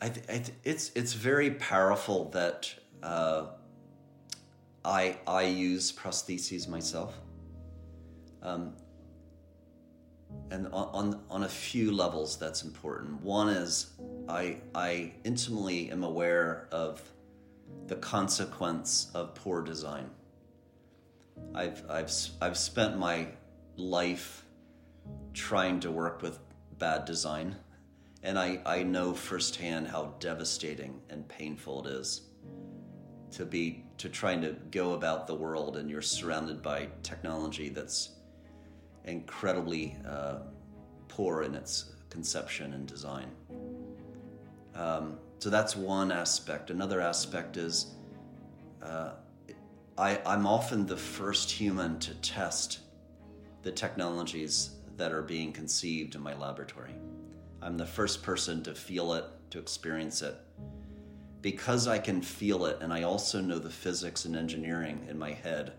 I, I it's it's very powerful that uh, I I use prostheses myself, um, and on, on on a few levels that's important. One is I I intimately am aware of the consequence of poor design. I've I've I've spent my life trying to work with bad design and I, I know firsthand how devastating and painful it is to be to trying to go about the world and you're surrounded by technology that's incredibly uh, poor in its conception and design. Um, so that's one aspect. Another aspect is uh, I, I'm often the first human to test the technologies that are being conceived in my laboratory. I'm the first person to feel it, to experience it. Because I can feel it and I also know the physics and engineering in my head,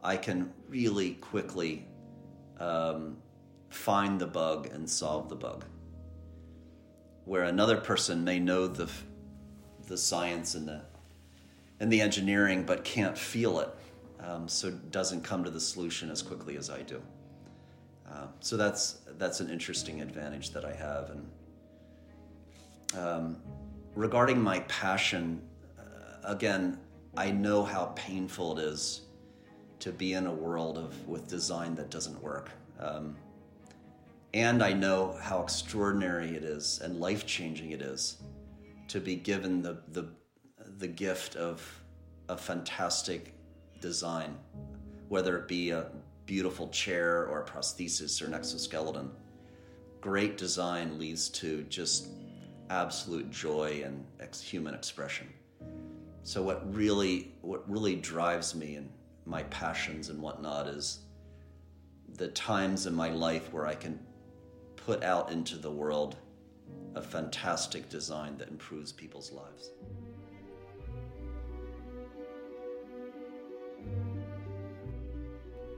I can really quickly um, find the bug and solve the bug. Where another person may know the, the science and the, and the engineering but can't feel it, um, so doesn't come to the solution as quickly as I do. Uh, so that's that's an interesting advantage that I have. And um, regarding my passion, uh, again, I know how painful it is to be in a world of with design that doesn't work. Um, and I know how extraordinary it is and life changing it is to be given the, the, the gift of a fantastic design, whether it be a beautiful chair or a prosthesis or an exoskeleton. Great design leads to just absolute joy and ex- human expression. So what really what really drives me and my passions and whatnot is the times in my life where I can put out into the world a fantastic design that improves people's lives.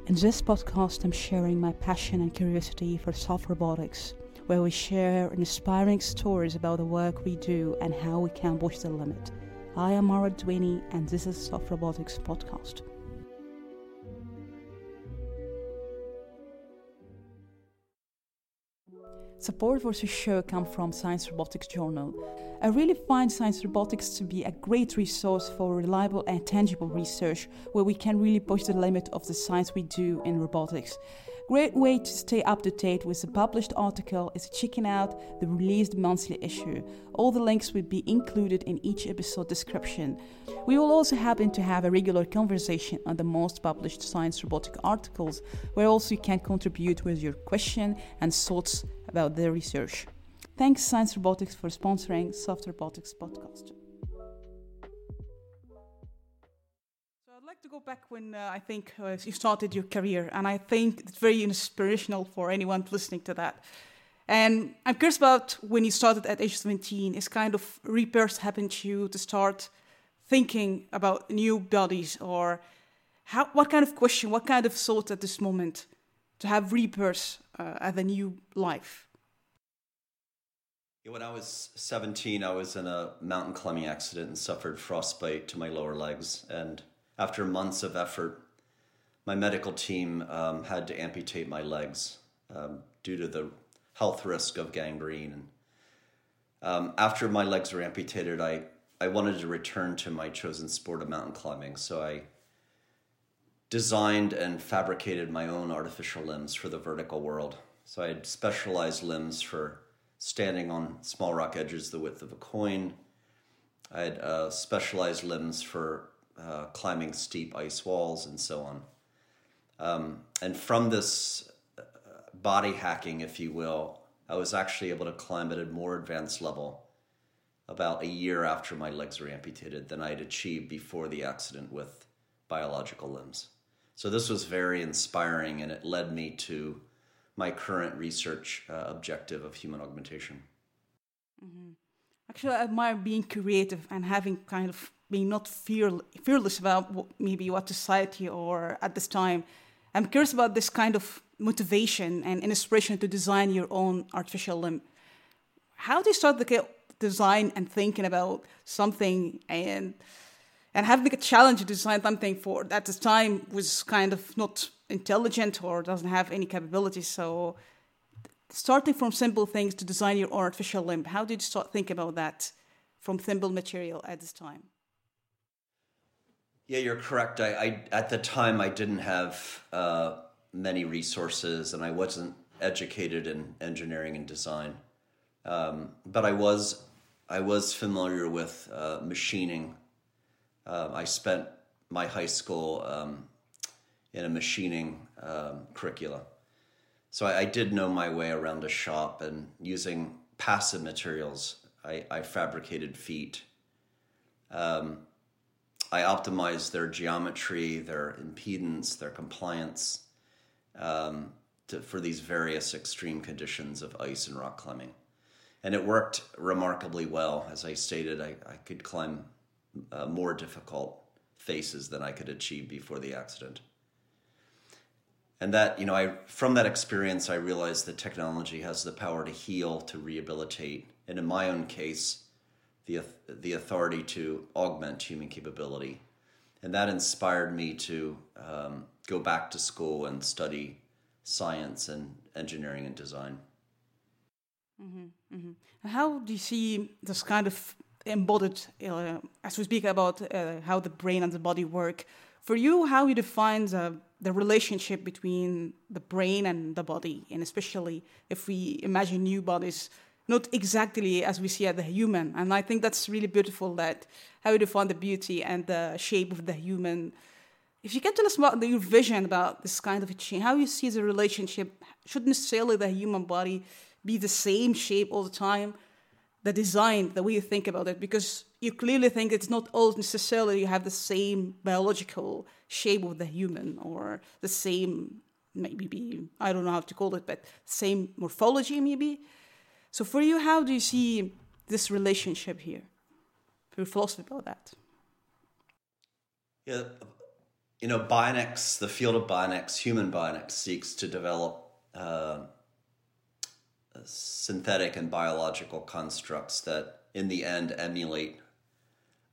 In this podcast, I'm sharing my passion and curiosity for soft robotics, where we share inspiring stories about the work we do and how we can push the limit. I am Mara Dwiney, and this is Soft Robotics Podcast. Support for this show comes from Science Robotics Journal. I really find Science Robotics to be a great resource for reliable and tangible research where we can really push the limit of the science we do in robotics. Great way to stay up to date with the published article is checking out the released monthly issue. All the links will be included in each episode description. We will also happen to have a regular conversation on the most published science robotic articles, where also you can contribute with your question and thoughts about the research. Thanks Science Robotics for sponsoring Soft Robotics podcast. I'd like to go back when uh, I think uh, you started your career, and I think it's very inspirational for anyone listening to that. And I'm curious about when you started at age 17, is kind of rebirth happened to you to start thinking about new bodies, or how, what kind of question, what kind of thought at this moment to have rebirth uh, as a new life? When I was 17, I was in a mountain climbing accident and suffered frostbite to my lower legs. And after months of effort, my medical team um, had to amputate my legs um, due to the health risk of gangrene. Um, after my legs were amputated, I, I wanted to return to my chosen sport of mountain climbing. So I designed and fabricated my own artificial limbs for the vertical world. So I had specialized limbs for standing on small rock edges the width of a coin. I had uh, specialized limbs for uh, climbing steep ice walls and so on. Um, and from this uh, body hacking, if you will, I was actually able to climb at a more advanced level about a year after my legs were amputated than I had achieved before the accident with biological limbs. So this was very inspiring and it led me to my current research uh, objective of human augmentation. Mm-hmm. Actually, I admire being creative and having kind of being not fear, fearless about maybe what society or at this time. I'm curious about this kind of motivation and inspiration to design your own artificial limb. How do you start the design and thinking about something and and having a challenge to design something for at the time was kind of not intelligent or doesn't have any capabilities. So starting from simple things to design your artificial limb, how did you start think about that from simple material at this time? Yeah, you're correct. I, I at the time I didn't have uh, many resources, and I wasn't educated in engineering and design. Um, but I was I was familiar with uh, machining. Uh, I spent my high school um, in a machining um, curricula, so I, I, did know my way around a shop and using passive materials. I, I fabricated feet. Um, I optimized their geometry, their impedance, their compliance um, to, for these various extreme conditions of ice and rock climbing. And it worked remarkably well. As I stated, I, I could climb uh, more difficult faces than I could achieve before the accident. And that, you know, I from that experience, I realized that technology has the power to heal, to rehabilitate, and in my own case, the, the authority to augment human capability. And that inspired me to um, go back to school and study science and engineering and design. Mm-hmm, mm-hmm. How do you see this kind of embodied, uh, as we speak about uh, how the brain and the body work? For you, how you define the, the relationship between the brain and the body, and especially if we imagine new bodies not exactly as we see at the human. And I think that's really beautiful that how you define the beauty and the shape of the human. If you can tell us about your vision about this kind of a change, how you see the relationship, shouldn't necessarily the human body be the same shape all the time? The design, the way you think about it, because you clearly think it's not all necessarily you have the same biological shape of the human or the same maybe be I don't know how to call it, but same morphology maybe. So for you, how do you see this relationship here? Your philosophy about that? Yeah, you know, bionics, the field of bionics, human bionics, seeks to develop uh, synthetic and biological constructs that, in the end, emulate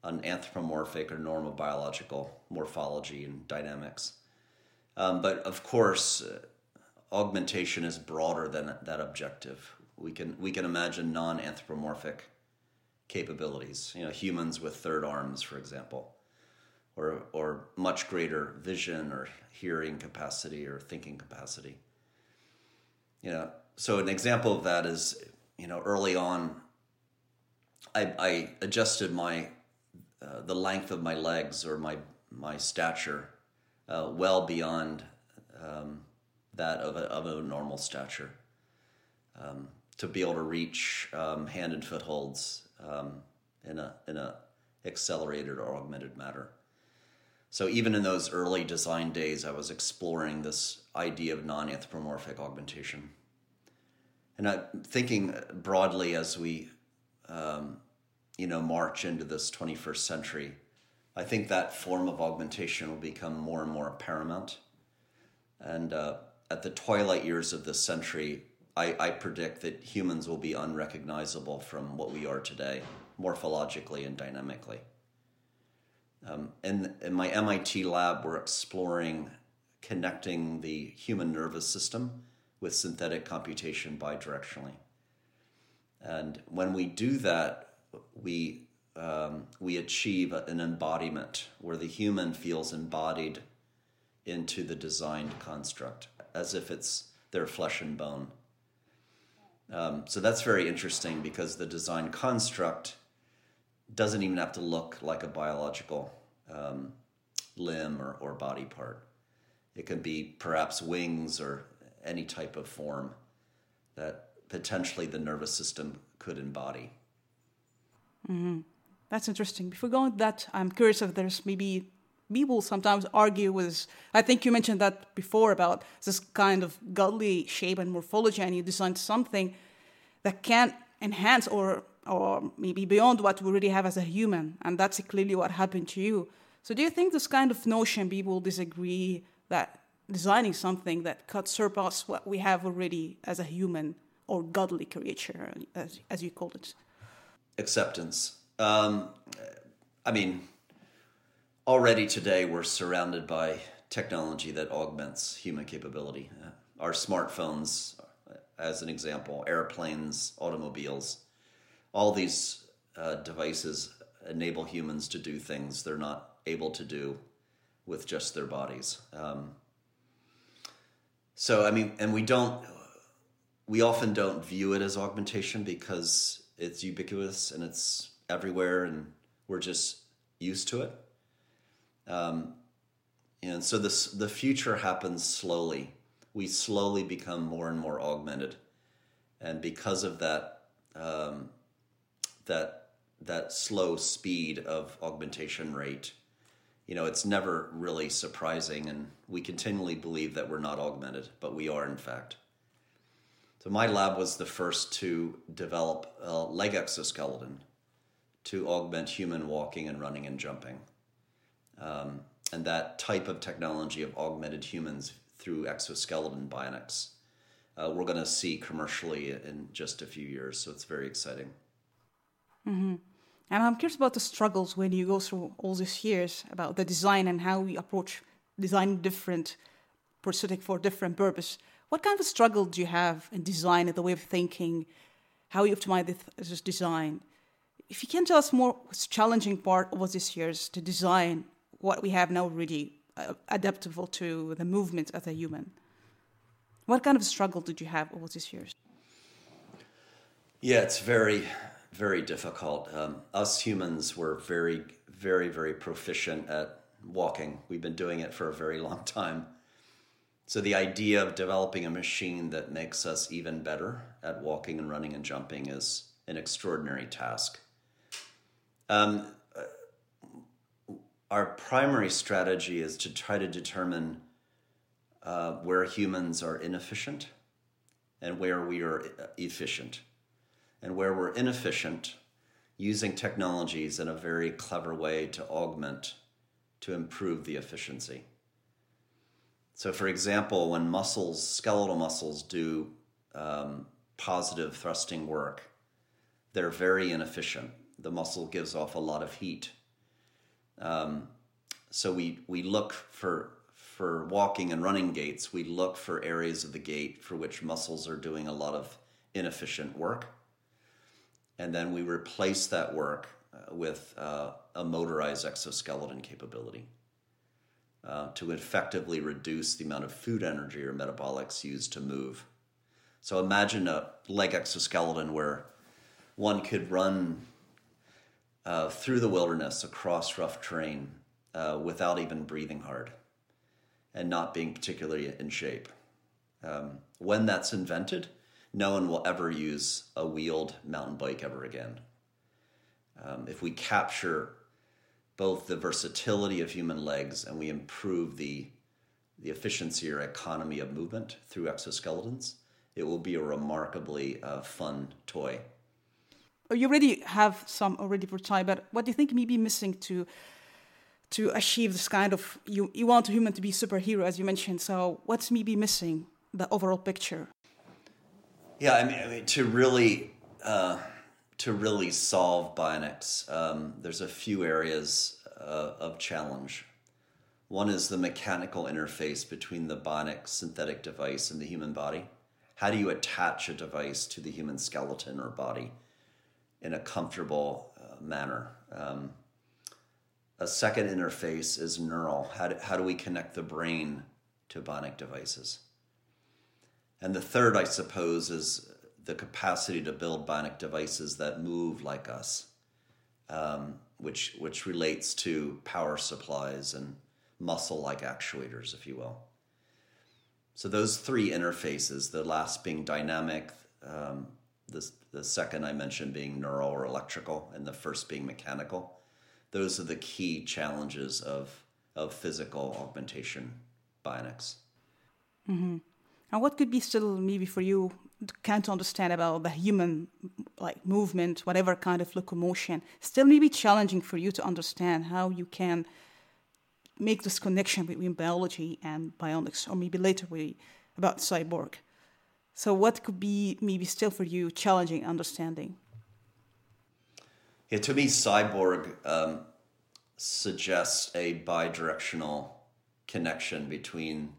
an anthropomorphic or normal biological morphology and dynamics. Um, but of course, uh, augmentation is broader than that objective we can we can imagine non-anthropomorphic capabilities. You know, humans with third arms, for example, or or much greater vision or hearing capacity or thinking capacity. You know, so an example of that is, you know, early on, I, I adjusted my uh, the length of my legs or my my stature uh, well beyond um, that of a, of a normal stature. Um, to be able to reach um, hand and footholds um, in a in a accelerated or augmented manner. So even in those early design days, I was exploring this idea of non-anthropomorphic augmentation, and I'm thinking broadly as we, um, you know, march into this 21st century. I think that form of augmentation will become more and more paramount, and uh, at the twilight years of this century, I, I predict that humans will be unrecognizable from what we are today, morphologically and dynamically. Um, in my MIT lab, we're exploring connecting the human nervous system with synthetic computation bidirectionally. And when we do that, we, um, we achieve an embodiment where the human feels embodied into the designed construct as if it's their flesh and bone. Um, so that's very interesting because the design construct doesn't even have to look like a biological um, limb or, or body part. It can be perhaps wings or any type of form that potentially the nervous system could embody. Mm-hmm. That's interesting. Before going to that, I'm curious if there's maybe people sometimes argue with. I think you mentioned that before about this kind of godly shape and morphology, and you designed something that can enhance or or maybe beyond what we already have as a human, and that's clearly what happened to you. So, do you think this kind of notion people disagree that designing something that could surpass what we have already as a human or godly creature, as, as you call it? acceptance. Um, I mean, already today we're surrounded by technology that augments human capability. Uh, our smartphones, uh, as an example, airplanes, automobiles, all these uh, devices enable humans to do things they're not able to do with just their bodies. Um, so, I mean, and we don't, we often don't view it as augmentation because it's ubiquitous and it's everywhere and we're just used to it. Um, and so this, the future happens slowly. We slowly become more and more augmented. And because of that, um, that that slow speed of augmentation rate, you know, it's never really surprising, and we continually believe that we're not augmented, but we are in fact. So my lab was the first to develop a leg exoskeleton to augment human walking and running and jumping. Um, and that type of technology of augmented humans through exoskeleton bionics, uh, we're going to see commercially in just a few years. So it's very exciting. Mm-hmm. And I'm curious about the struggles when you go through all these years about the design and how we approach design different prosthetic for different purpose. What kind of struggle do you have in design and the way of thinking? How you optimize this design? If you can tell us more, what's challenging part of this years to design what we have now really uh, adaptable to the movement as a human. What kind of struggle did you have over these years? Yeah, it's very very difficult. Um, us humans were very, very, very proficient at walking. We've been doing it for a very long time. So the idea of developing a machine that makes us even better at walking and running and jumping is an extraordinary task. Um, our primary strategy is to try to determine uh, where humans are inefficient and where we are efficient and where we're inefficient, using technologies in a very clever way to augment, to improve the efficiency. So, for example, when muscles, skeletal muscles, do um, positive thrusting work, they're very inefficient. The muscle gives off a lot of heat. Um, so we, we look for for walking and running gaits, we look for areas of the gait for which muscles are doing a lot of inefficient work and then we replace that work uh, with uh, a motorized exoskeleton capability uh, to effectively reduce the amount of food energy or metabolics used to move. So imagine a leg exoskeleton where one could run uh, through the wilderness across rough terrain uh, without even breathing hard and not being particularly in shape. Um, when that's invented, no one will ever use a wheeled mountain bike ever again. Um, if we capture both the versatility of human legs and we improve the, the efficiency or economy of movement through exoskeletons, it will be a remarkably uh, fun toy. Oh, you already have some already for prototype, but what do you think may be missing to to achieve this kind of you you want a human to be superhero as you mentioned? So what's maybe missing the overall picture? Yeah, I mean, I mean to really uh, to really solve bionics, um, there's a few areas uh, of challenge. One is the mechanical interface between the bionic synthetic device and the human body. How do you attach a device to the human skeleton or body in a comfortable uh, manner? Um, a second interface is neural. How do, how do we connect the brain to bionic devices? And the third, I suppose, is the capacity to build bionic devices that move like us, um, which which relates to power supplies and muscle-like actuators, if you will. So those three interfaces, the last being dynamic, um, the, the second I mentioned being neural or electrical, and the first being mechanical, those are the key challenges of, of physical augmentation bionics. Mm-hmm. And what could be still maybe for you can't understand about the human like movement, whatever kind of locomotion, still maybe challenging for you to understand how you can make this connection between biology and bionics, or maybe later we about cyborg. So what could be maybe still for you challenging understanding? Yeah, to me, cyborg um, suggests a bidirectional connection between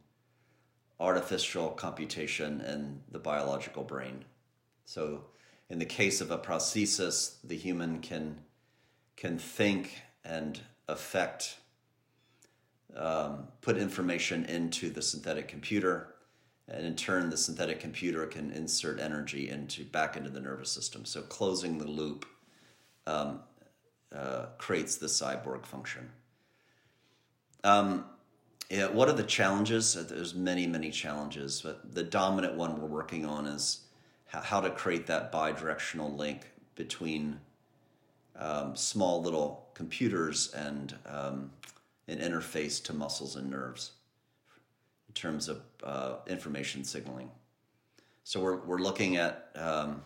artificial computation and the biological brain. So, in the case of a prosthesis, the human can can think and affect, um, put information into the synthetic computer, and in turn, the synthetic computer can insert energy into back into the nervous system. So, closing the loop um, uh, creates the cyborg function. Um, yeah, what are the challenges? There's many, many challenges, but the dominant one we're working on is how to create that bidirectional link between um, small little computers and um, an interface to muscles and nerves in terms of uh, information signaling. So we're, we're looking at um,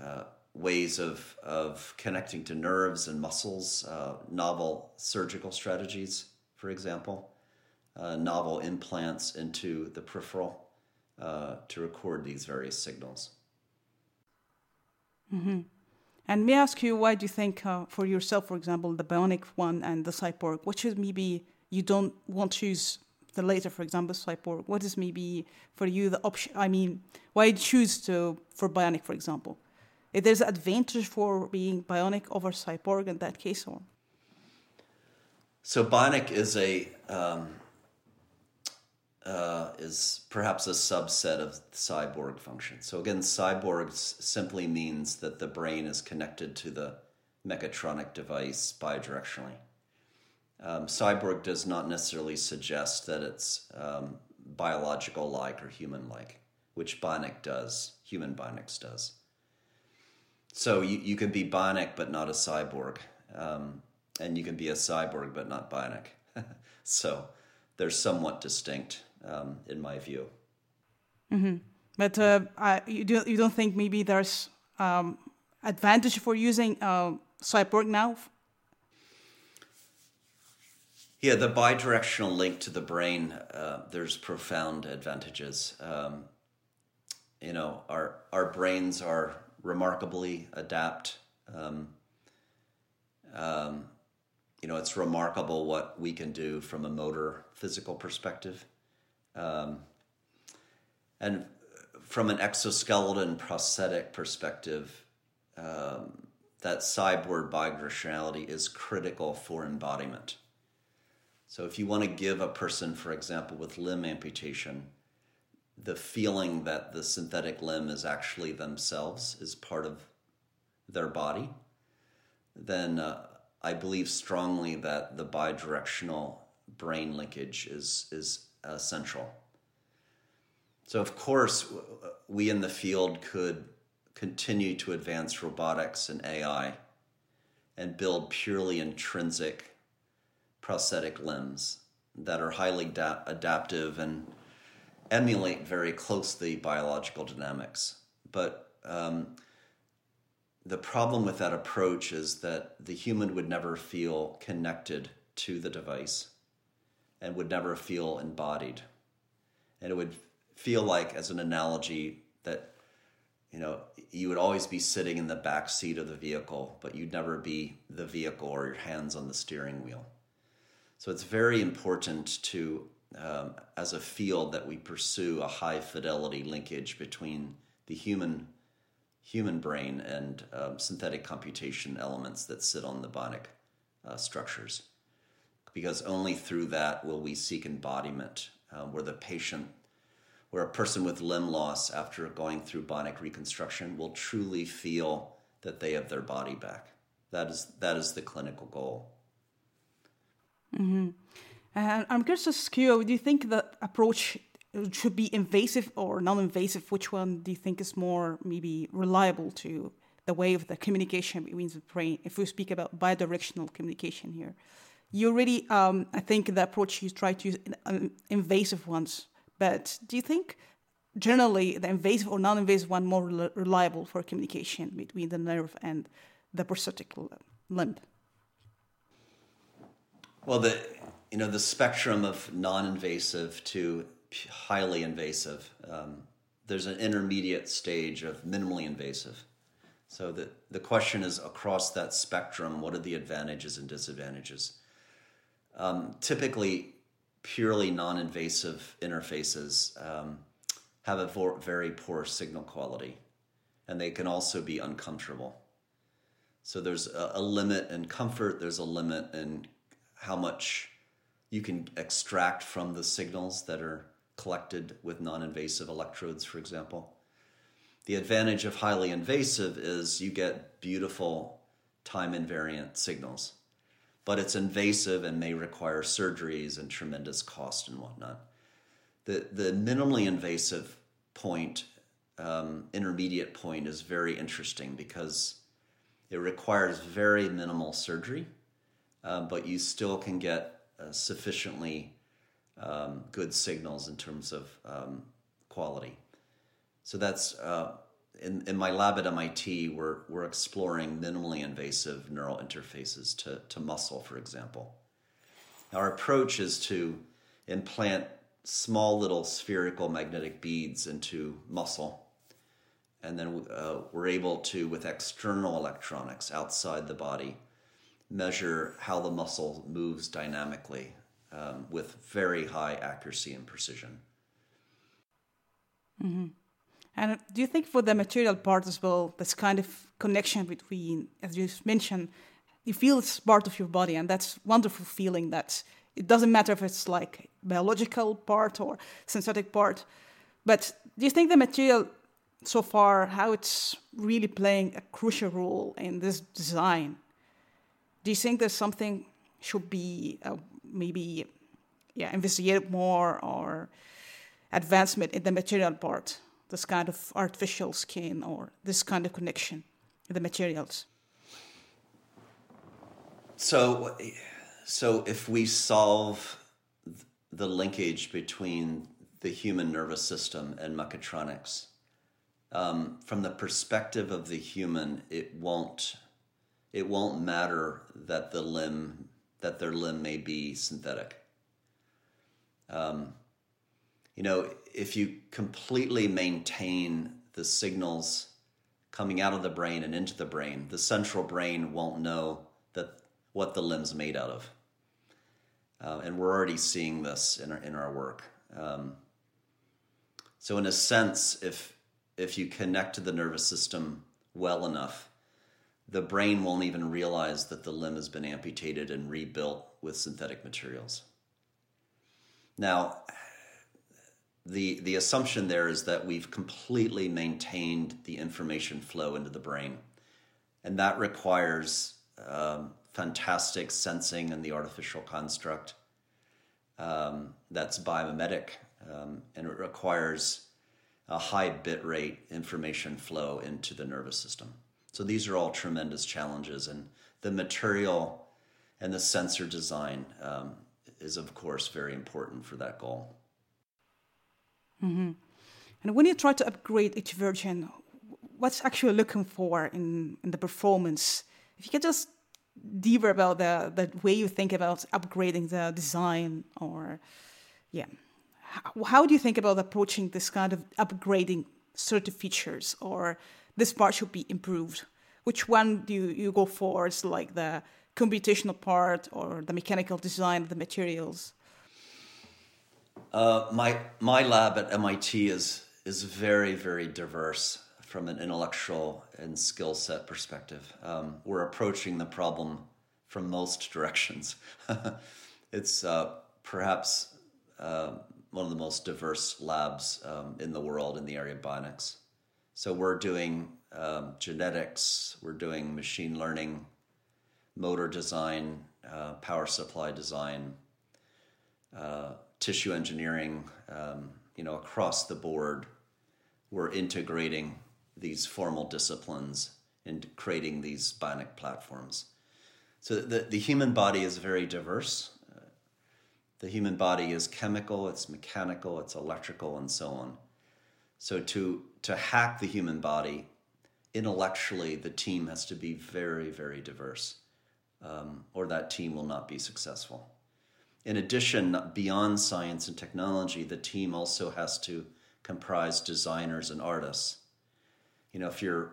uh, ways of, of connecting to nerves and muscles, uh, novel surgical strategies, for example, uh, novel implants into the peripheral uh, to record these various signals. Mm-hmm. And may I ask you, why do you think, uh, for yourself, for example, the bionic one and the cyborg, what should maybe you don't want to choose the later, for example, cyborg? What is maybe for you the option? I mean, why choose to for bionic, for example? If there's an advantage for being bionic over cyborg in that case, or so bionic is a um, uh, is perhaps a subset of cyborg function. So again, cyborg simply means that the brain is connected to the mechatronic device bidirectionally. Um, cyborg does not necessarily suggest that it's um, biological like or human like, which bionic does, human bionics does. So you, you can be bionic but not a cyborg, um, and you can be a cyborg but not bionic. so they're somewhat distinct um, in my view. Mm-hmm. But uh, I, you, do, you don't think maybe there's um, advantage for using uh, cyborg now? Yeah, the bidirectional link to the brain, uh, there's profound advantages. Um, you know, our our brains are remarkably adapt. Um, um, you know, it's remarkable what we can do from a motor physical perspective. Um, and from an exoskeleton prosthetic perspective, um, that cyborg bidirectionality is critical for embodiment. So, if you want to give a person, for example, with limb amputation, the feeling that the synthetic limb is actually themselves, is part of their body, then uh, I believe strongly that the bidirectional brain linkage is, is uh, central. So, of course, we in the field could continue to advance robotics and AI and build purely intrinsic prosthetic limbs that are highly da- adaptive and emulate very closely biological dynamics. But um, the problem with that approach is that the human would never feel connected to the device and would never feel embodied. And it would feel like, as an analogy, that you know you would always be sitting in the back seat of the vehicle, but you'd never be the vehicle or your hands on the steering wheel. So it's very important to um, as a field that we pursue a high fidelity linkage between the human human brain and um, synthetic computation elements that sit on the bionic uh, structures. Because only through that will we seek embodiment, uh, where the patient, where a person with limb loss after going through bionic reconstruction will truly feel that they have their body back. That is that is the clinical goal. Mm-hmm. And I'm curious to ask you, do you think the approach should be invasive or non-invasive? Which one do you think is more maybe reliable to the way of the communication between the brain? If we speak about bidirectional communication here, you already, um, I think the approach you try to use um, invasive ones. But do you think generally the invasive or non-invasive one more reliable for communication between the nerve and the prosthetic limb? Well, the you know the spectrum of non-invasive to highly invasive. Um, there's an intermediate stage of minimally invasive. So the, the question is across that spectrum, what are the advantages and disadvantages? Um, typically, purely non invasive interfaces um, have a vo- very poor signal quality, and they can also be uncomfortable. So there's a, a limit in comfort, there's a limit in how much you can extract from the signals that are collected with non invasive electrodes, for example. The advantage of highly invasive is you get beautiful time invariant signals, but it's invasive and may require surgeries and tremendous cost and whatnot. The, the minimally invasive point, um, intermediate point, is very interesting because it requires very minimal surgery, uh, but you still can get uh, sufficiently um, good signals in terms of um, quality. So that's uh, in, in my lab at MIT, we're, we're exploring minimally invasive neural interfaces to, to muscle, for example. Our approach is to implant small little spherical magnetic beads into muscle and then uh, we're able to, with external electronics outside the body, measure how the muscle moves dynamically um, with very high accuracy and precision. Mm-hmm. And do you think for the material part as well, this kind of connection between, as you mentioned, you feel it's part of your body, and that's wonderful feeling that it doesn't matter if it's like biological part or synthetic part. But do you think the material so far how it's really playing a crucial role in this design. Do you think there's something should be uh, maybe yeah investigated more or advancement in the material part, this kind of artificial skin or this kind of connection in the materials? So, so if we solve the linkage between the human nervous system and mechatronics, um, from the perspective of the human, it won't it won't matter that the limb that their limb may be synthetic. Um, you know, if you completely maintain the signals coming out of the brain and into the brain, the central brain won't know that what the limb's made out of. Uh, and we're already seeing this in our, in our work. Um, so, in a sense, if if you connect to the nervous system well enough, the brain won't even realize that the limb has been amputated and rebuilt with synthetic materials. Now, the, the assumption there is that we've completely maintained the information flow into the brain. And that requires um, fantastic sensing in the artificial construct um, that's biomimetic. Um, and it requires a high bit rate information flow into the nervous system. So these are all tremendous challenges, and the material and the sensor design um, is, of course, very important for that goal. Mm-hmm. And when you try to upgrade each version, what's actually looking for in, in the performance? If you could just deeper about the, the way you think about upgrading the design or, yeah how, do you think about approaching this kind of upgrading certain features or this part should be improved? Which one do you, you go for? It's like the computational part or the mechanical design of the materials? Uh, my my lab at MIT is is very very diverse from an intellectual and skill set perspective. Um, we're approaching the problem from most directions. it's uh, perhaps uh, one of the most diverse labs um, in the world in the area of bionics. So we're doing um, genetics, we're doing machine learning, motor design, uh, power supply design, uh, tissue engineering. Um, you know, across the board, we're integrating these formal disciplines and creating these bionic platforms. So the, the human body is very diverse the human body is chemical, it's mechanical, it's electrical, and so on. So to to hack the human body intellectually, the team has to be very, very diverse, um, or that team will not be successful. In addition, beyond science and technology, the team also has to comprise designers and artists. You know, if you're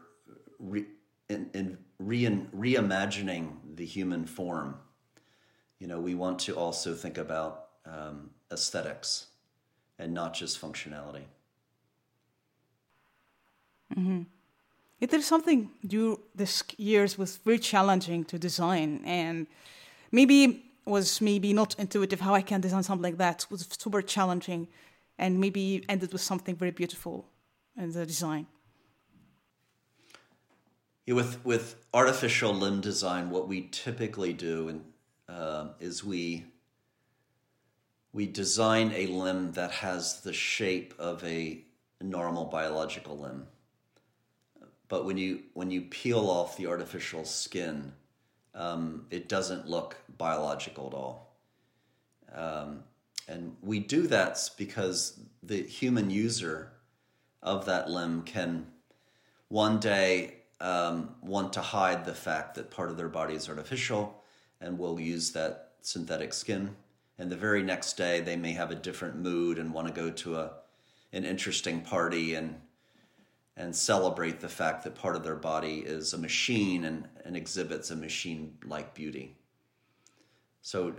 re- re- reimagining the human form, you know, we want to also think about um, aesthetics and not just functionality. Mm-hmm. It is something you this years was very challenging to design, and maybe was maybe not intuitive how I can design something like that. It was super challenging, and maybe ended with something very beautiful in the design. Yeah, with with artificial limb design, what we typically do uh, is we we design a limb that has the shape of a normal biological limb. But when you when you peel off the artificial skin, um, it doesn't look biological at all. Um, and we do that because the human user of that limb can one day um, want to hide the fact that part of their body is artificial and will use that synthetic skin. And the very next day, they may have a different mood and want to go to a an interesting party and and celebrate the fact that part of their body is a machine and, and exhibits a machine like beauty. So,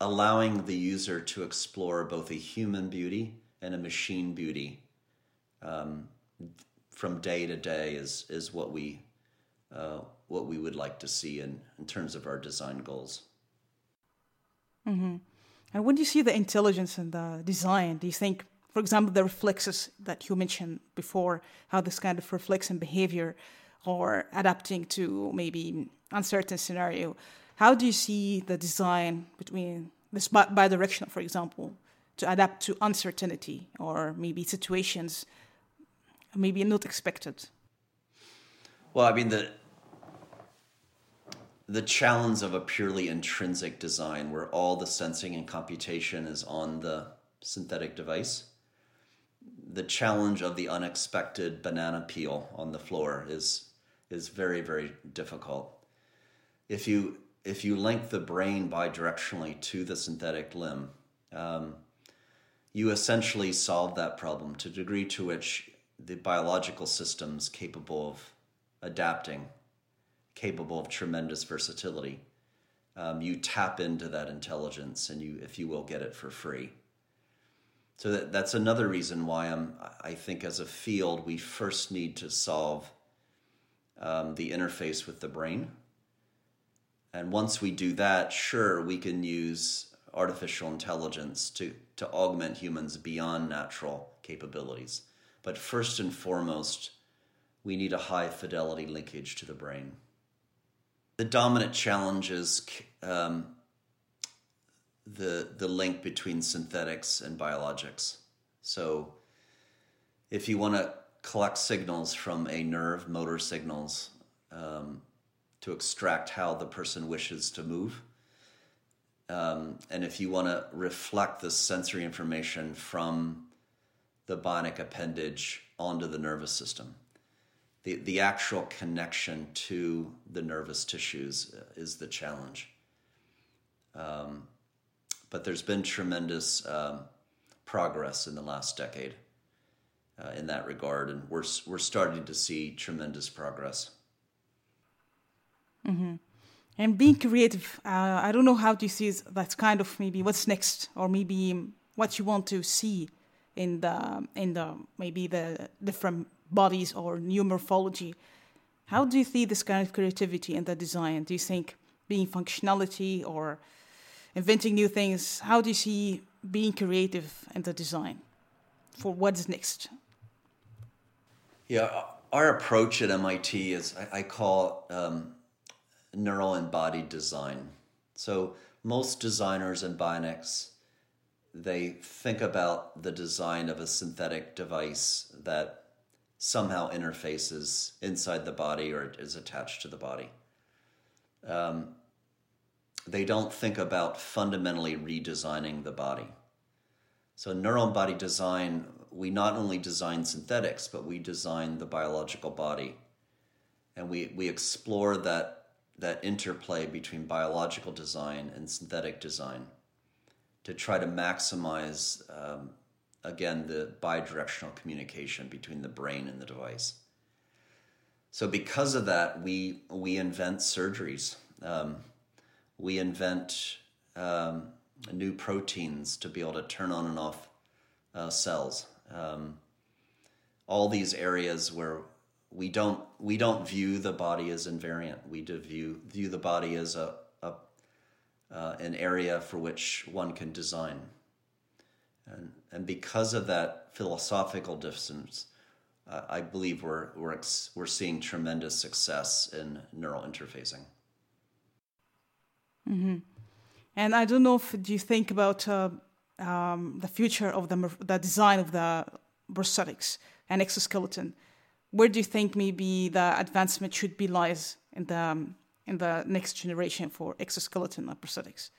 allowing the user to explore both a human beauty and a machine beauty um, from day to day is, is what, we, uh, what we would like to see in, in terms of our design goals. Mm-hmm. And when you see the intelligence in the design, do you think for example, the reflexes that you mentioned before, how this kind of reflex and behavior or adapting to maybe uncertain scenario. How do you see the design between this bidirectional, for example, to adapt to uncertainty or maybe situations maybe not expected? Well, I mean the the challenge of a purely intrinsic design where all the sensing and computation is on the synthetic device the challenge of the unexpected banana peel on the floor is is very very difficult. If you if you link the brain bidirectionally to the synthetic limb, um, you essentially solve that problem to a degree to which the biological systems capable of adapting, capable of tremendous versatility. Um, you tap into that intelligence, and you, if you will, get it for free. So that, that's another reason why I'm, I think as a field, we first need to solve um, the interface with the brain. And once we do that, sure, we can use artificial intelligence to, to augment humans beyond natural capabilities. But first and foremost, we need a high fidelity linkage to the brain. The dominant challenge is um, the the link between synthetics and biologics. So if you want to collect signals from a nerve, motor signals, um, to extract how the person wishes to move. Um, and if you want to reflect the sensory information from the bionic appendage onto the nervous system, the, the actual connection to the nervous tissues is the challenge. Um, but there's been tremendous um, progress in the last decade uh, in that regard, and we're we're starting to see tremendous progress. Mm-hmm. And being creative, uh, I don't know how you see that's kind of maybe what's next, or maybe what you want to see in the in the maybe the different bodies or new morphology. How do you see this kind of creativity in the design? Do you think being functionality or inventing new things. How do you see being creative in the design for what's next? Yeah, our approach at MIT is I, I call um, neuroembodied design. So most designers and bionics they think about the design of a synthetic device that somehow interfaces inside the body or is attached to the body. Um, they don't think about fundamentally redesigning the body. So, neuroembodied design, we not only design synthetics, but we design the biological body. And we, we explore that, that interplay between biological design and synthetic design to try to maximize, um, again, the bidirectional communication between the brain and the device. so because of that, we we invent surgeries. Um, we invent um, new proteins to be able to turn on and off uh, cells. Um, all these areas where we don't we don't view the body as invariant. We do view view the body as a, a uh, an area for which one can design. And, and because of that philosophical difference, uh, I believe we're, we're, ex- we're seeing tremendous success in neural interfacing. Mm-hmm. And I don't know if do you think about uh, um, the future of the, the design of the prosthetics and exoskeleton. Where do you think maybe the advancement should be lies in the um, in the next generation for exoskeleton prosthetics?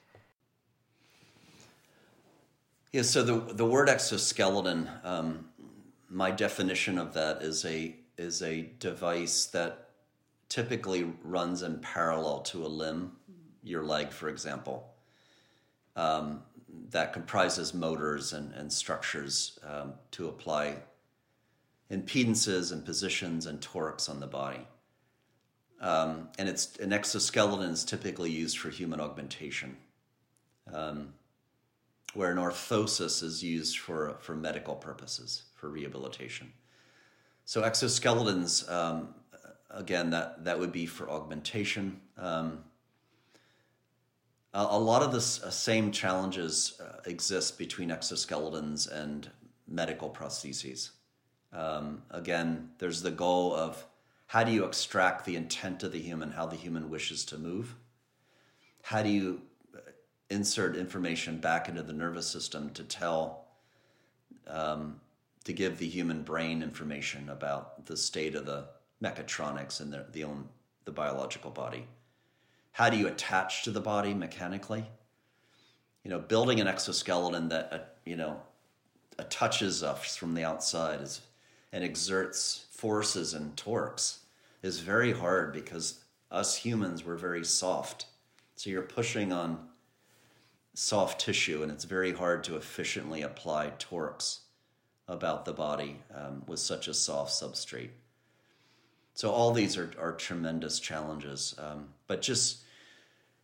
Yeah, so the the word exoskeleton, um, my definition of that is a is a device that typically runs in parallel to a limb, your leg, for example, um, that comprises motors and, and structures um, to apply impedances and positions and torques on the body. Um, and it's an exoskeleton is typically used for human augmentation, um, where an orthosis is used for for medical purposes for rehabilitation. So exoskeletons, um, again, that that would be for augmentation. Um, a, lot of the uh, same challenges uh, exist between exoskeletons and medical prostheses. Um, again, there's the goal of how do you extract the intent of the human, how the human wishes to move? How do you uh, insert information back into the nervous system to tell, um, to give the human brain information about the state of the mechatronics and the, the, own, the biological body? How do you attach to the body mechanically? You know, building an exoskeleton that, uh, you know, touches us from the outside is, and exerts forces and torques is very hard because us humans were very soft. So you're pushing on soft tissue, and it's very hard to efficiently apply torques about the body um, with such a soft substrate. So all these are, are tremendous challenges. Um, but just,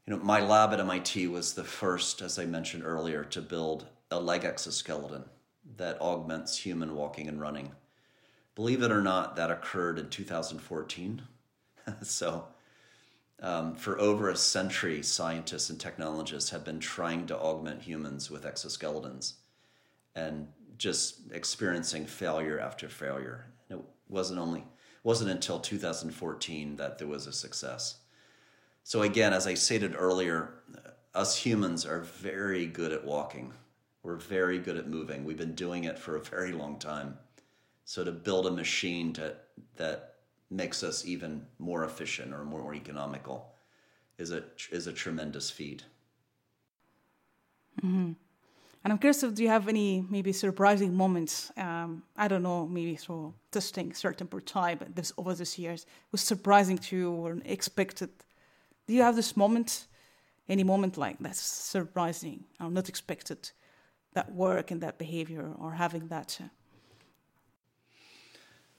you know, my lab at MIT was the first, as I mentioned earlier, to build a leg exoskeleton that augments human walking and running. Believe it or not, that occurred in 2014. so, um, for over a century, scientists and technologists have been trying to augment humans with exoskeletons and just experiencing failure after failure. it wasn't only wasn't until 2014 that there was a success. So again, as I stated earlier, us humans are very good at walking. We're very good at moving. We've been doing it for a very long time. So to build a machine to, that makes us even more efficient or more economical is a is a tremendous feat. Mm-hmm. And I'm curious, do you have any maybe surprising moments? Um, I don't know, maybe through testing certain prototype this over these years was surprising to you or unexpected. Do you have this moment, any moment like that's surprising or not expected, that work and that behavior or having that? Uh,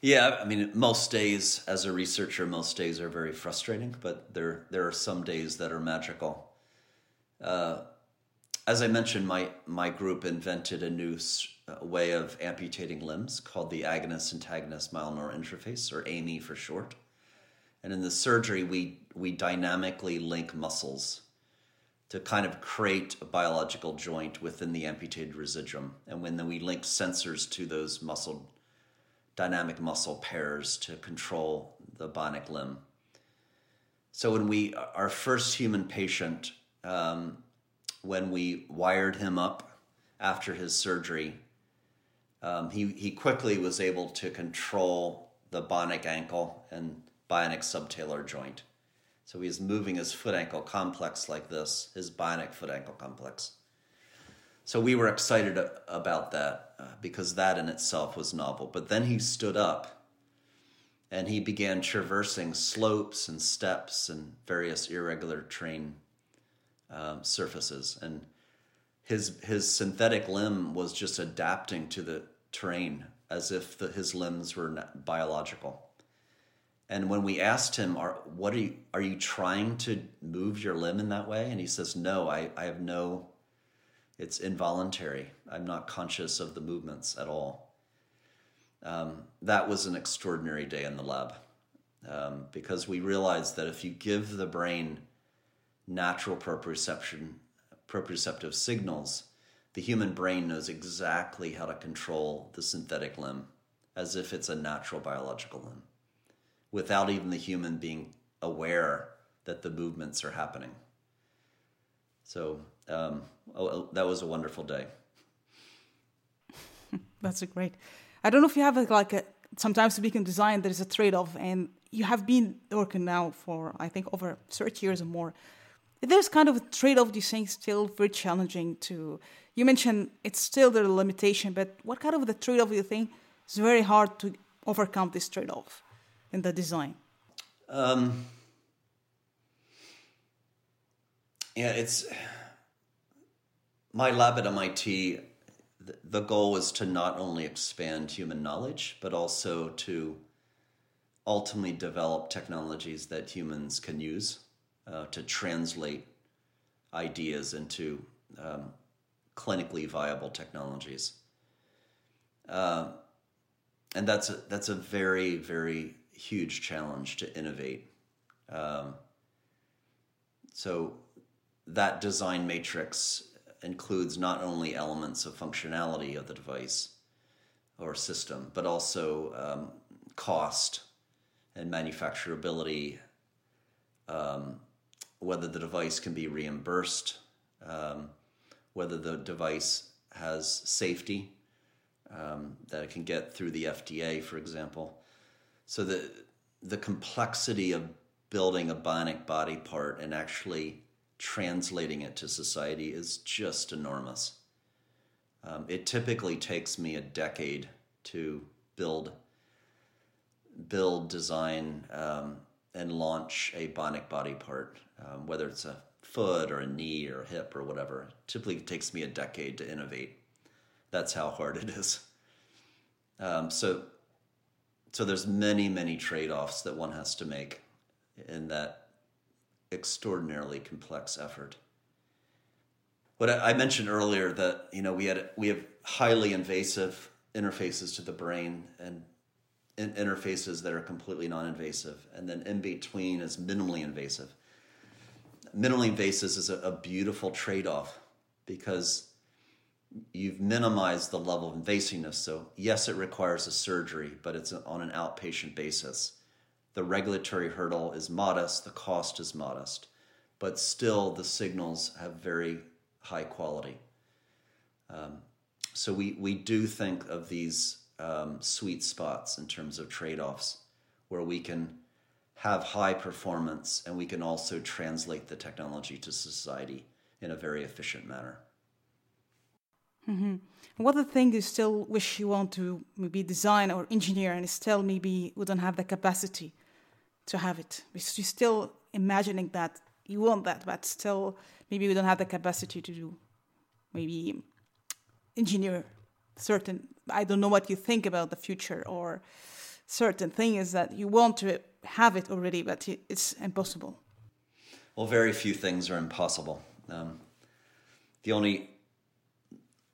yeah, I mean, most days as a researcher, most days are very frustrating, but there there are some days that are magical. Uh, as I mentioned, my my group invented a new uh, way of amputating limbs called the agonist antagonist myoneural interface, or AAMI for short. And in the surgery, we we dynamically link muscles to kind of create a biological joint within the amputated residuum. And when then we link sensors to those muscle dynamic muscle pairs to control the bionic limb. So when we, our first human patient, um, when we wired him up after his surgery, um, he, he quickly was able to control the bionic ankle and bionic subtalar joint. So he's moving his foot ankle complex like this, his bionic foot ankle complex. So we were excited about that uh, because that in itself was novel. But then he stood up and he began traversing slopes and steps and various irregular terrain um, surfaces. And his, his synthetic limb was just adapting to the terrain as if the, his limbs were biological. And when we asked him, are, what are you, are you trying to move your limb in that way? And he says, no, I, I have no, it's involuntary. I'm not conscious of the movements at all. Um, that was an extraordinary day in the lab um, because we realized that if you give the brain natural proprioception, proprioceptive signals, the human brain knows exactly how to control the synthetic limb as if it's a natural biological limb without even the human being aware that the movements are happening. So um, oh, oh that was a wonderful day. That's great. I don't know if you have a, like a sometimes to design there is a trade-off, and you have been working now for I think over 30 years or more. There's kind of a trade-off. You think still very challenging to? You mentioned it's still the limitation, but what kind of the trade-off you think is very hard to overcome this trade-off? in the design? Um, yeah, it's my lab at MIT. The goal is to not only expand human knowledge, but also to ultimately develop technologies that humans can use uh, to translate ideas into um, clinically viable technologies. Uh, and that's a, that's a very very huge challenge to innovate. Um, so that design matrix includes not only elements of functionality of the device or system, but also um, cost and manufacturability, um, whether the device can be reimbursed, um, whether the device has safety um, that it can get through the FDA, for example. So the the complexity of building a bionic body part and actually translating it to society is just enormous. Um, it typically takes me a decade to build, build, design, um, and launch a bionic body part, um, whether it's a foot or a knee or a hip or whatever. Typically, It takes me a decade to innovate. That's how hard it is. Um, so so there's many many trade-offs that one has to make in that extraordinarily complex effort what i mentioned earlier that you know we had we have highly invasive interfaces to the brain and interfaces that are completely non-invasive and then in between is minimally invasive minimally invasive is a, a beautiful trade-off because you've minimized the level of invasiveness. So, yes, it requires a surgery, but it's on an outpatient basis. The regulatory hurdle is modest, the cost is modest, but still the signals have very high quality. Um, so, we, we do think of these um, sweet spots in terms of trade offs where we can have high performance and we can also translate the technology to society in a very efficient manner. Mm-hmm. What the thing you still wish you want to maybe design or engineer and still maybe we don't have the capacity to have it? Because you're still imagining that you want that, but still maybe we don't have the capacity to do maybe engineer certain I don't know what you think about the future or certain thing is that you want to have it already, but it's impossible. Well, very few things are impossible. Um, the only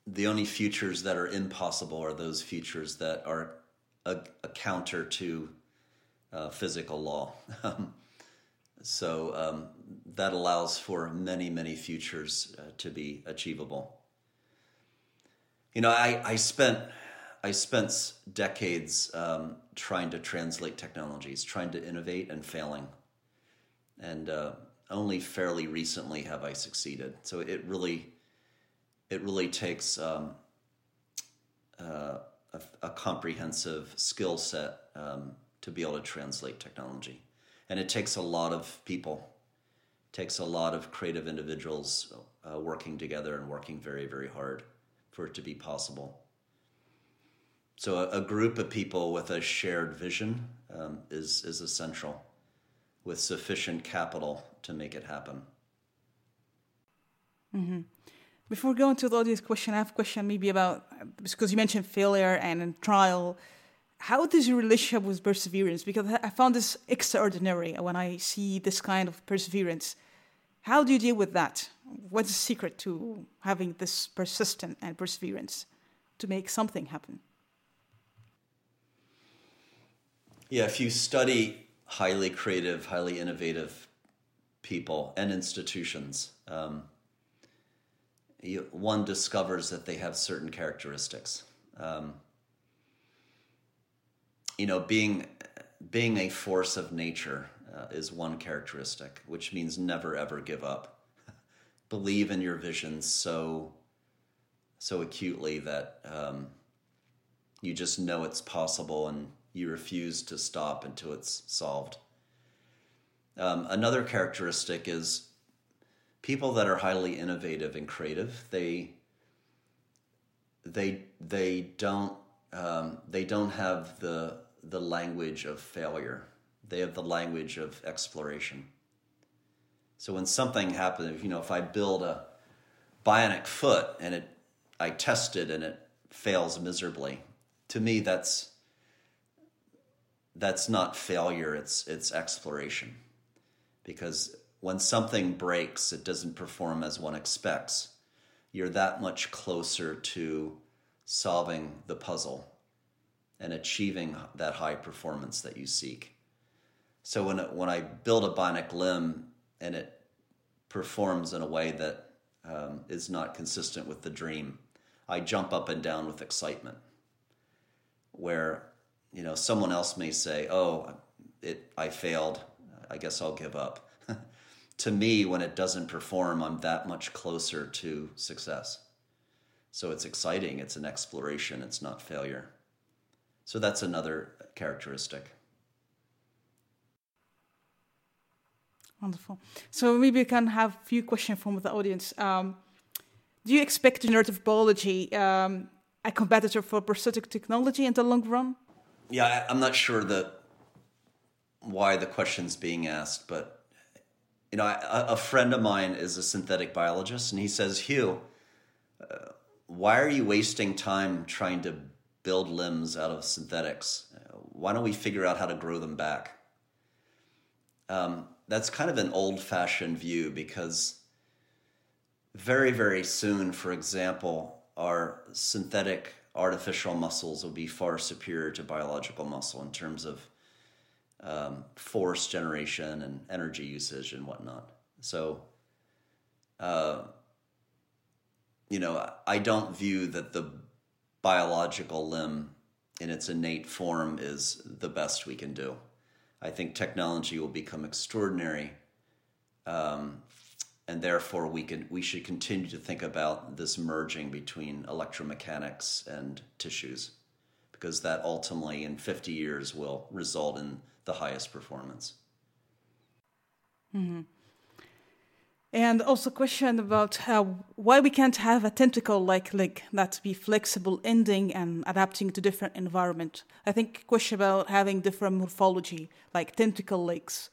the only futures that are impossible are those futures that are a, a counter to uh, physical law. so um, that allows for many, many futures uh, to be achievable. You know, I, I spent I spent decades um, trying to translate technologies, trying to innovate, and failing. And uh, only fairly recently have I succeeded. So it really it really takes um, uh, a, a, comprehensive skill set um, to be able to translate technology. And it takes a lot of people, it takes a lot of creative individuals uh, working together and working very, very hard for it to be possible. So, a, a group of people with a shared vision um, is, is essential with sufficient capital to make it happen. Mm-hmm. Before going to the audience question, I have a question maybe about because you mentioned failure and trial. how does your relationship with perseverance? Because I found this extraordinary when I see this kind of perseverance. How do you deal with that? What's the secret to having this persistence and perseverance to make something happen? Yeah, if you study highly creative, highly innovative people and institutions, um, you, one discovers that they have certain characteristics. Um, you know, being being a force of nature uh, is one characteristic, which means never ever give up. Believe in your visions so so acutely that um, you just know it's possible and you refuse to stop until it's solved. Um, another characteristic is people that are highly innovative and creative. They they they don't um, they don't have the the language of failure. They have the language of exploration. So when something happens, you know, if I build a bionic foot and it, I test it and it fails miserably, to me that's that's not failure. It's it's exploration, because when something breaks, it doesn't perform as one expects. You're that much closer to solving the puzzle and achieving that high performance that you seek. So when when I build a bionic limb and it performs in a way that um, is not consistent with the dream, I jump up and down with excitement. Where you know someone else may say, "Oh, it I failed. I guess I'll give up." to me, when it doesn't perform, I'm that much closer to success. So it's exciting. It's an exploration. It's not failure. So that's another characteristic. Wonderful. So maybe we can have a few questions from the audience. Um, do you expect generative biology um, a competitor for prosthetic technology in the long run? Yeah, I'm not sure that why the question's being asked, but you know, a, a friend of mine is a synthetic biologist, and he says, Hugh, uh, why are you wasting time trying to build limbs out of synthetics. Why don't we figure out how to grow them back? Um, that's kind of an old fashioned view because very, very soon, for example, our synthetic artificial muscles will be far superior to biological muscle in terms of um, force generation and energy usage and whatnot. So, uh, you know, I don't view that the biological limb in its innate form is the best we can do. I think technology will become extraordinary, um, and therefore we can we should continue to think about this merging between electromechanics and tissues, because that ultimately in 50 years will result in the highest performance. Mm-hmm. And also question about how, why we can't have a tentacle-like leg that be flexible, ending and adapting to different environment. I think question about having different morphology, like tentacle legs.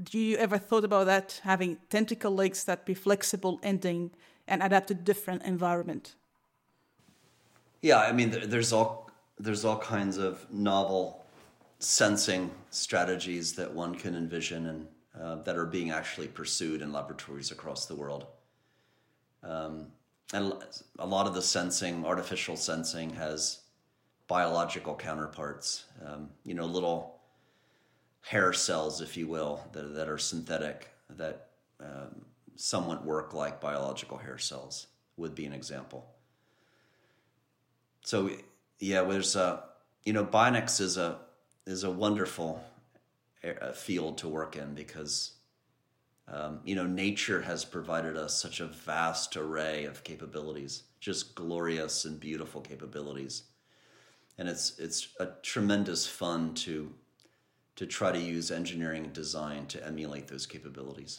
Do you ever thought about that, having tentacle legs that be flexible, ending and adapt to different environment? Yeah, I mean, there's all there's all kinds of novel sensing strategies that one can envision and uh, that are being actually pursued in laboratories across the world. Um, and a lot of the sensing, artificial sensing, has biological counterparts. Um, you know, little hair cells, if you will, that, that are synthetic, that um, somewhat work like biological hair cells, would be an example. So, yeah, there's a, you know, Bionics is a is a wonderful field to work in because um, you know nature has provided us such a vast array of capabilities just glorious and beautiful capabilities and it's it's a tremendous fun to to try to use engineering and design to emulate those capabilities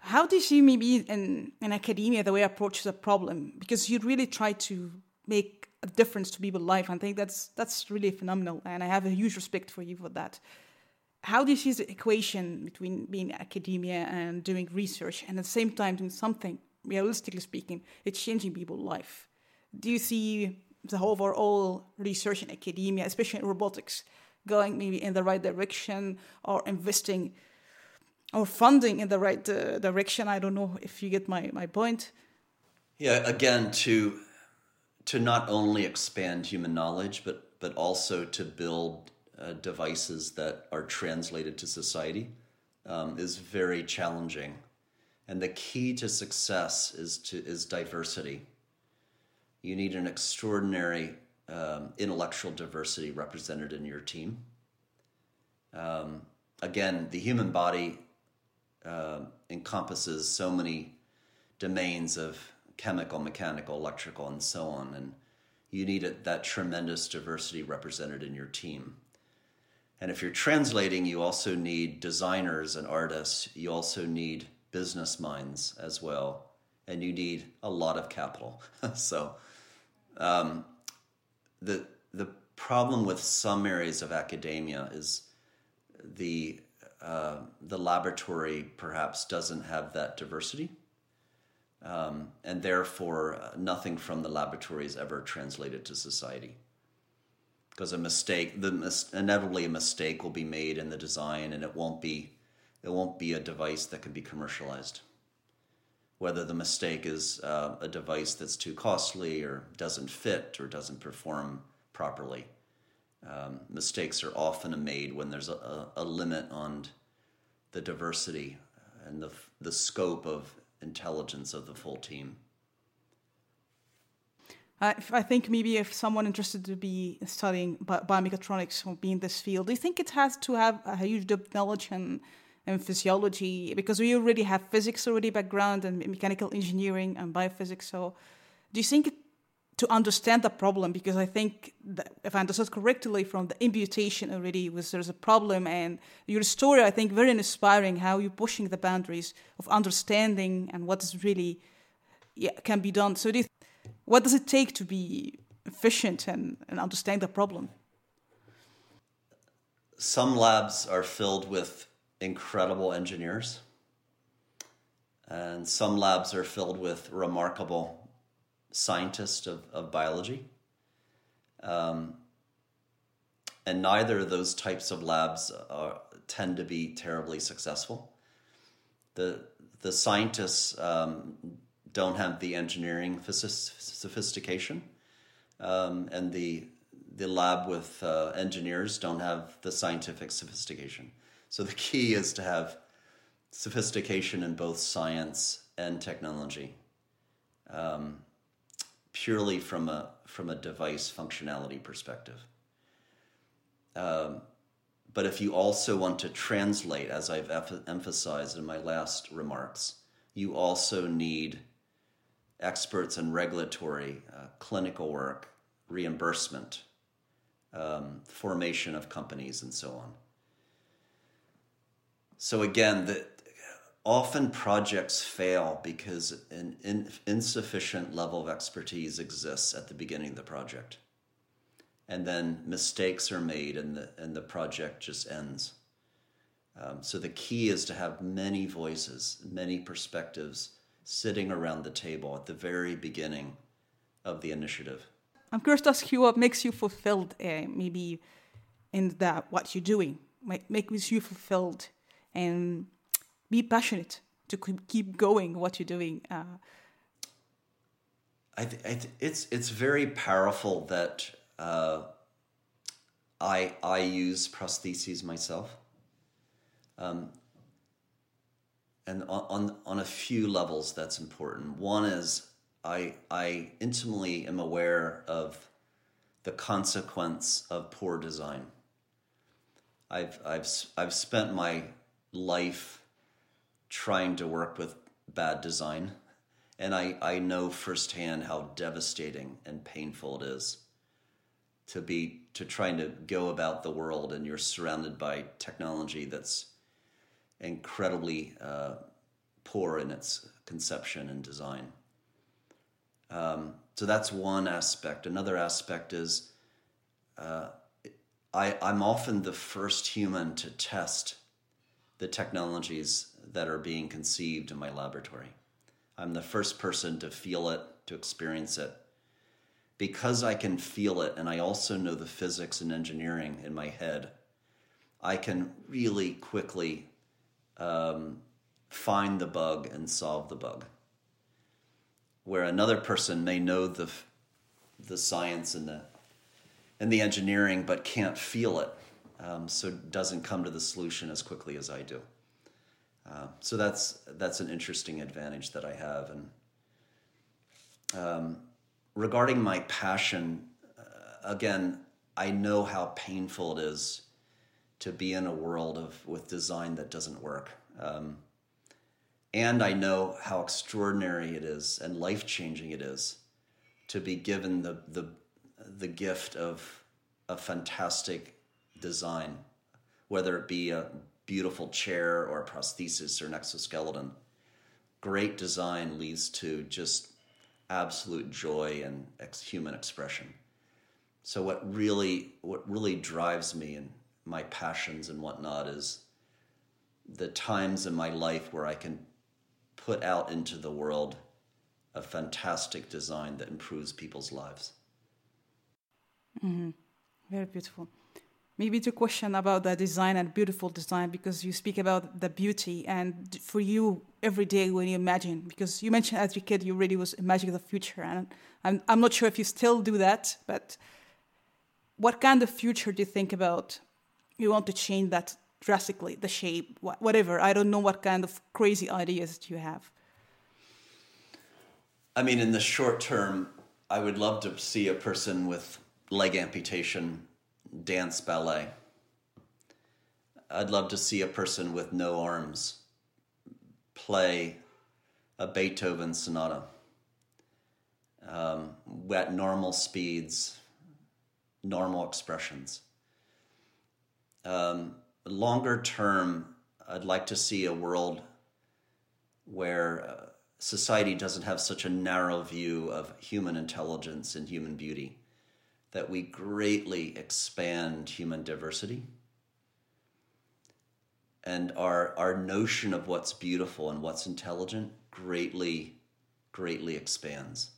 how do you see maybe in, in academia the way approaches a problem because you really try to make a difference to people's life. I think that's that's really phenomenal, and I have a huge respect for you for that. How do you see the equation between being academia and doing research, and at the same time doing something realistically speaking, it's changing people's life? Do you see the overall research in academia, especially in robotics, going maybe in the right direction or investing or funding in the right uh, direction. I don't know if you get my, my point. Yeah, again, to to not only expand human knowledge, but but also to build uh, devices that are translated to society um, is very challenging. And the key to success is to is diversity. You need an extraordinary um, intellectual diversity represented in your team. Um, again, the human body uh, encompasses so many domains of chemical, mechanical, electrical, and so on, and you need it, that tremendous diversity represented in your team. And if you're translating, you also need designers and artists. You also need business minds as well, and you need a lot of capital. so, um, the the problem with some areas of academia is the uh, the laboratory perhaps doesn't have that diversity, um, and therefore uh, nothing from the laboratory is ever translated to society. Because a mistake, the mis- inevitably a mistake will be made in the design, and it won't be it won't be a device that can be commercialized. Whether the mistake is uh, a device that's too costly or doesn't fit or doesn't perform properly. Um, mistakes are often made when there's a, a, limit on the diversity and the, the scope of intelligence of the full team. Uh, I think maybe if someone interested to be studying bi- biomechatronics or be in this field, do you think it has to have a huge depth knowledge and, and physiology? Because we already have physics already background and mechanical engineering and biophysics. So, do you think to understand the problem because I think if I understood correctly from the imputation already was there's a problem and your story I think very inspiring how you're pushing the boundaries of understanding and what is really yeah, can be done. So do what does it take to be efficient and, and understand the problem? Some labs are filled with incredible engineers and some labs are filled with remarkable scientists of, of biology. Um, and neither of those types of labs are, tend to be terribly successful. The, the scientists um, don't have the engineering sophistication, um, and the, the lab with uh, engineers don't have the scientific sophistication. So the key is to have sophistication in both science and technology. Um, purely from a from a device functionality perspective. Um, but if you also want to translate, as I've emphasized in my last remarks, you also need experts in regulatory, uh, clinical work, reimbursement, um, formation of companies, and so on. So again, the, often projects fail because an in, insufficient level of expertise exists at the beginning of the project. And then mistakes are made and the, and the project just ends. Um, so the key is to have many voices, many perspectives sitting around the table at the very beginning of the initiative. I'm curious to ask you what makes you fulfilled, uh, maybe in that what you're doing, makes you fulfilled and be passionate to keep going what you're doing. Uh, I, I it's it's very powerful that uh, I I use prostheses myself, um, and on, on on a few levels that's important. One is I I intimately am aware of the consequence of poor design. I've I've I've spent my life trying to work with bad design. And I, I know firsthand how devastating and painful it is to be to trying to go about the world and you're surrounded by technology that's incredibly uh, poor in its conception and design. Um, so that's one aspect. Another aspect is uh, I, I'm often the first human to test the technologies that are being conceived in my laboratory. I'm the first person to feel it, to experience it. because I can feel it and I also know the physics and engineering in my head, I can really quickly um, find the bug and solve the bug. Where another person may know the the science and the and the engineering, but can't feel it, um, so doesn't come to the solution as quickly as I do. Uh, so that's that's an interesting advantage that I have. And um, regarding my passion, uh, again, I know how painful it is to be in a world of with design that doesn't work. Um, and I know how extraordinary it is and life changing it is to be given the, the, the gift of a fantastic design, whether it be a beautiful chair or a prosthesis or an exoskeleton. Great design leads to just absolute joy and ex- human expression. So what really what really drives me and my passions and whatnot is the times in my life where I can put out into the world a fantastic design that improves people's lives. Mm-hmm. Very beautiful. Maybe a question about the design and beautiful design because you speak about the beauty and for you every day when you imagine because you mentioned as a kid you really was imagining the future and I'm I'm not sure if you still do that but what kind of future do you think about? You want to change that drastically the shape whatever. I don't know what kind of crazy ideas you have. I mean in the short term I would love to see a person with leg amputation dance ballet. I'd love to see a person with no arms play a Beethoven sonata um, at normal speeds, normal expressions. Um, longer term, I'd like to see a world where uh, society doesn't have such a narrow view of human intelligence and human beauty that we greatly expand human diversity and our our notion of what's beautiful and what's intelligent greatly greatly expands.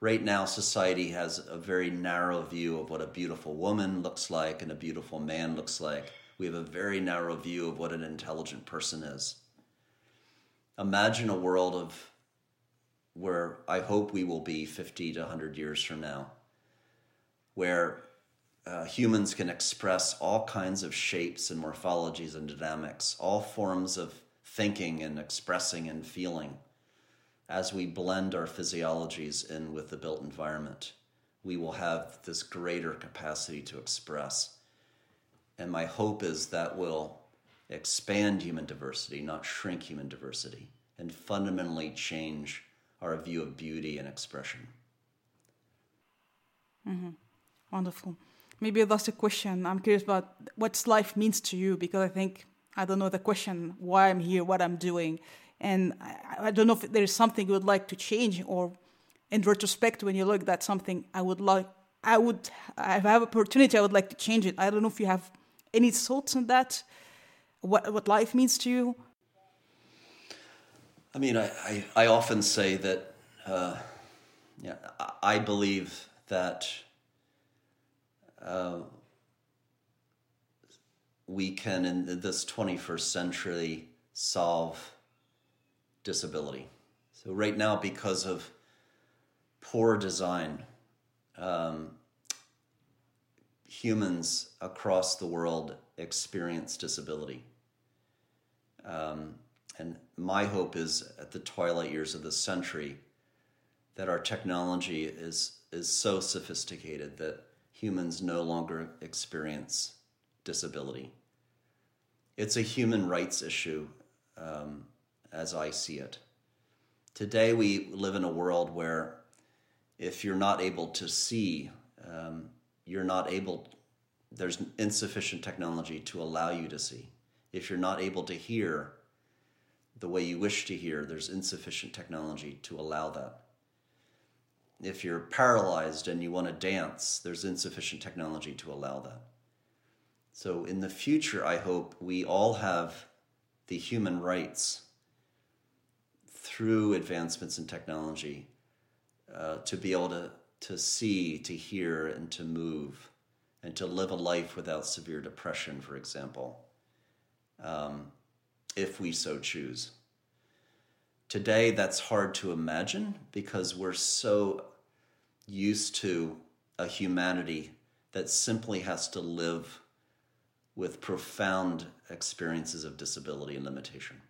Right now society has a very narrow view of what a beautiful woman looks like and a beautiful man looks like. We have a very narrow view of what an intelligent person is. Imagine a world of where i hope we will be 50 to 100 years from now where uh, humans can express all kinds of shapes and morphologies and dynamics, all forms of thinking and expressing and feeling. As we blend our physiologies in with the built environment, we will have this greater capacity to express. And my hope is that will expand human diversity, not shrink human diversity, and fundamentally change our view of beauty and expression. Mm-hmm. Wonderful. Maybe that's a question. I'm curious about what life means to you because I think I don't know the question why I'm here, what I'm doing, and I, I don't know if there is something you would like to change or, in retrospect, when you look at something, I would like, I would, if I have opportunity, I would like to change it. I don't know if you have any thoughts on that. What what life means to you? I mean, I I, I often say that, uh, yeah, I believe that we can, in this 21st century, solve disability. So, right now, because of poor design, um, humans across the world experience disability. Um, and my hope is at the twilight years of this century that our technology is, is so sophisticated that humans no longer experience disability. It's a human rights issue um, as I see it. Today, we live in a world where if you're not able to see, um, you're not able, there's insufficient technology to allow you to see. If you're not able to hear the way you wish to hear, there's insufficient technology to allow that if you're paralyzed and you want to dance, there's insufficient technology to allow that. So, in the future, I hope we all have the human rights through advancements in technology uh, to be able to, to see, to hear, and to move, and to live a life without severe depression, for example, um, if we so choose. Today, that's hard to imagine because we're so used to a humanity that simply has to live with profound experiences of disability and limitation.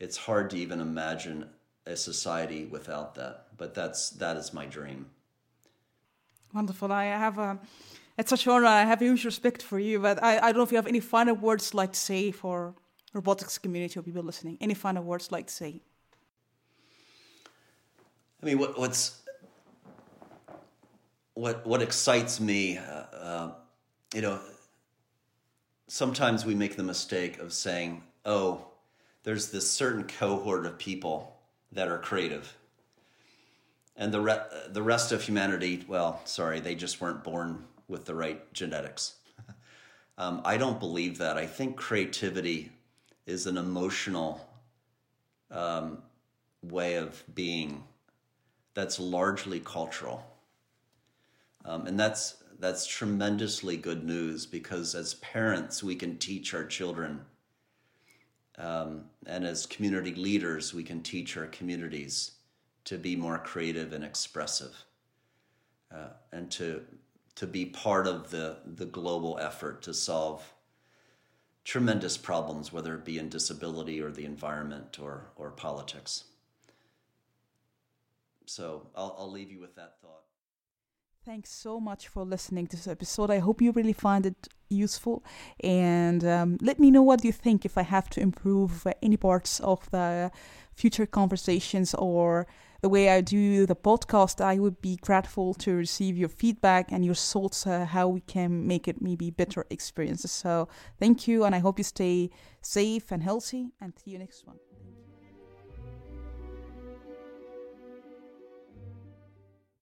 It's hard to even imagine a society without that, but that's that is my dream. Wonderful. I have a it's such an honor. I have huge respect for you, but I, I don't know if you have any final words like to say for robotics community or people listening. Any final words like to say? I mean, what, what's what what excites me, uh, uh, you know, sometimes we make the mistake of saying, "Oh, there's this certain cohort of people that are creative, and the re- the rest of humanity, well, sorry, they just weren't born with the right genetics." um, I don't believe that. I think creativity is an emotional um, way of being that's largely cultural. Um, and that's that's tremendously good news because as parents we can teach our children um, and as community leaders we can teach our communities to be more creative and expressive uh, and to to be part of the the global effort to solve tremendous problems whether it be in disability or the environment or or politics so I'll, I'll leave you with that thought. Thanks so much for listening to this episode. I hope you really find it useful. And um, let me know what you think if I have to improve any parts of the future conversations or the way I do the podcast. I would be grateful to receive your feedback and your thoughts, uh, how we can make it maybe better experiences. So thank you, and I hope you stay safe and healthy. And see you next one.